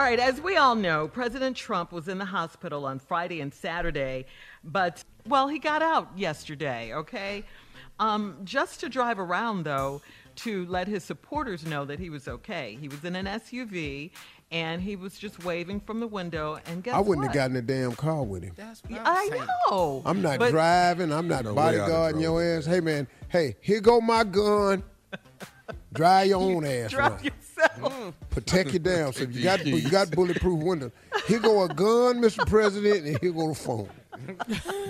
All right, as we all know, President Trump was in the hospital on Friday and Saturday, but, well, he got out yesterday, okay? Um, just to drive around, though, to let his supporters know that he was okay. He was in an SUV and he was just waving from the window. And guess I wouldn't what? have gotten a damn car with him. I know. I'm not But- driving. I'm not No way I'd have bodyguarding your ass. Hey man, hey, here go my gun. Dry your own ass. Drive around. Yourself. Protect your damn self. You got you got bulletproof windows. Here go a gun, Mr. President, and here go the phone.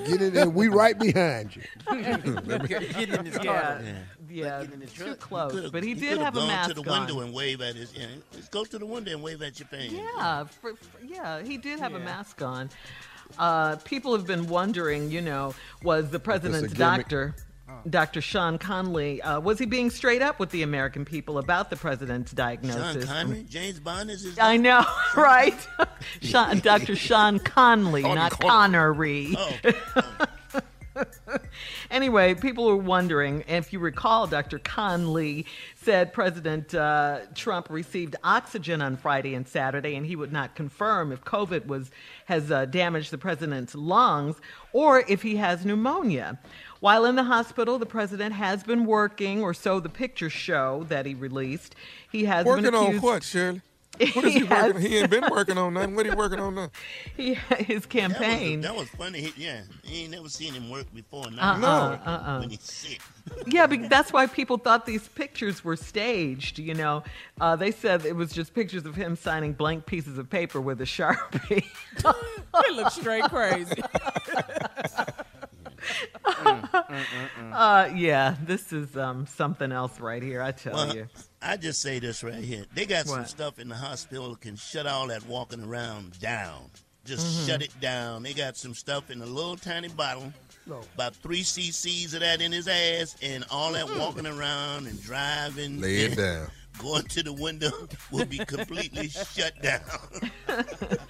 Get in there. We right behind you. Get in his Yeah, car. yeah, in his too truck. close. Could've- But he you did could've have a gone mask to the window and wave at his. You know, just go to the window and wave at your fan. Yeah, for, for- yeah, he did have a mask on. Uh, people have been wondering, you know, was the president's gimmick? doctor, Dr. Sean Conley, uh, was he being straight up with the American people about the president's diagnosis? Sean diagnosis? Connery, James Bond is his. I know, right? Sean, Dr. Sean Conley, Conley, not Conley. Connery. Oh, Anyway, people were wondering if you recall, Dr. Conley said President uh, Trump received oxygen on Friday and Saturday, and he would not confirm if COVID was has uh, damaged the president's lungs or if he has pneumonia. While in the hospital, the president has been working, or so the pictures show that he released. He has been Working been on what, Shirley? What is he, He has- He ain't been working on nothing. What he working on now? He, his that was, campaign. that was funny. He, yeah, he ain't never seen him work before. Now Uh-uh, uh-uh. when he's sick. yeah, be- that's why people thought these pictures were staged. You know, uh, they said it was just pictures of him signing blank pieces of paper with a sharpie. He looks straight crazy. uh, yeah, this is um, something else right here. I tell Well, you. I just say this right here. They got some stuff in the hospital that can shut all that walking around down. Just Mm-hmm. shut it down. They got some stuff in a little tiny bottle, about three cc's of that in his ass, and all that walking around and driving, Lay it down. going to the window will be completely shut down.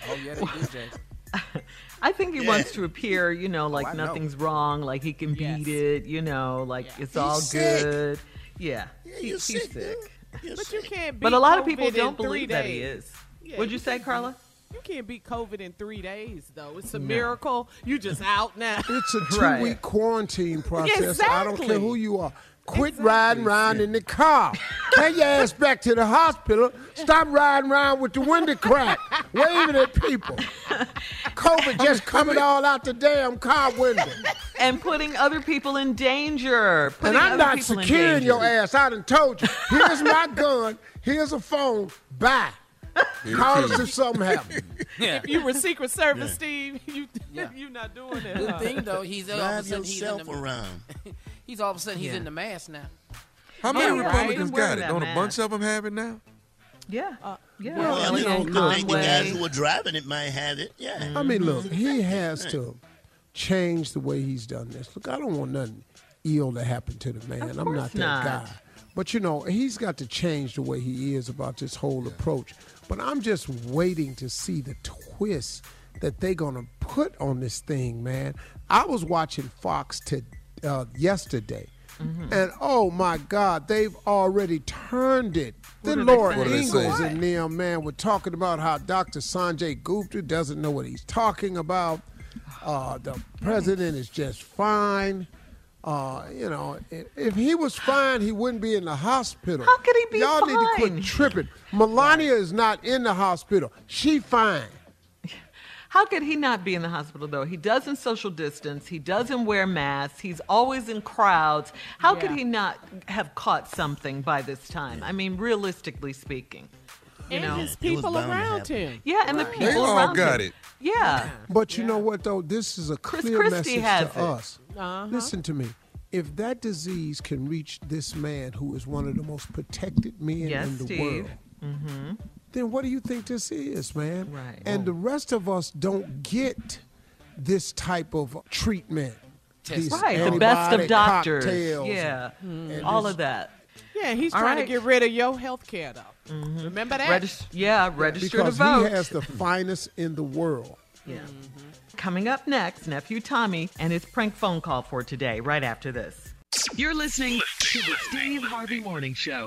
Oh yeah, they do, Jay. I think he Yeah. wants to appear, you know, oh, like I know. nothing's wrong, like he can Yes. beat it, you know, like Yeah. it's all sick. good. Yeah, Yeah, he- he's sick, sick. dude. But you can't beat But a lot of people don't three believe that he is. Yeah, What'd you say, Carla? You can't beat COVID in three days, though. It's a No. miracle. You just out now. It's a two Right. week quarantine process. I don't care who you are. Quit riding around in the car. Take your ass back to the hospital. Stop riding around with the window cracked, waving at people. COVID just coming all out the damn car window. And putting other people in danger. Putting And I'm not securing your ass. I done told you. Here's my gun. Here's a phone. Bye. Call us if something happens. If you were Secret Service, Steve, you you're not doing it. Good huh? thing though, he's all of a sudden he's in the around. he's all of a sudden he's Yeah. in the mask now. How many Yeah. Republicans Been got it? Don't a bunch of them have it now? Yeah. yeah. Well, you know, I think the guys who are driving it might have it. Yeah. I mean, look, he has to change the way he's done this. Look, I don't want nothing ill to happen to the man. Of I'm not course that not. guy. But you know, he's got to change the way he is about this whole approach. But I'm just waiting to see the twist that they're gonna put on this thing, man. I was watching Fox to uh, yesterday. Mm-hmm. And oh my God, they've already turned it. What The are they Laura saying? What are they Ingraham saying? and them, man, were talking about how Dr. Sanjay Gupta doesn't know what he's talking about. Uh, the president is just fine. Uh, you know, if he was fine, he wouldn't be in the hospital. How could he be Y'all need to quit tripping. Melania is not in the hospital. She fine. How could he not be in the hospital though? He doesn't social distance. He doesn't wear masks. He's always in crowds. How could he not have caught something by this time? I mean, realistically speaking, you and know. his people around him. Yeah, and the people They all around got him. it. Yeah. But you know what, though? This is a Chris clear Christie message has to it. us. Uh-huh. Listen to me. If that disease can reach this man who is one of the most protected men Yes, in the Steve. world, then what do you think this is, man? Right. And the rest of us don't get this type of treatment. These Right, the best of doctors. Yeah, and hmm. all this- of that. Yeah, he's All trying right. to get rid of your health care, though. Mm-hmm. Remember that? Regis- yeah, register because to vote. he has the finest in the world. Yeah. Mm-hmm. Coming up next, nephew Tommy and his prank phone call for today, right after this. You're listening to the Steve Harvey Morning Show.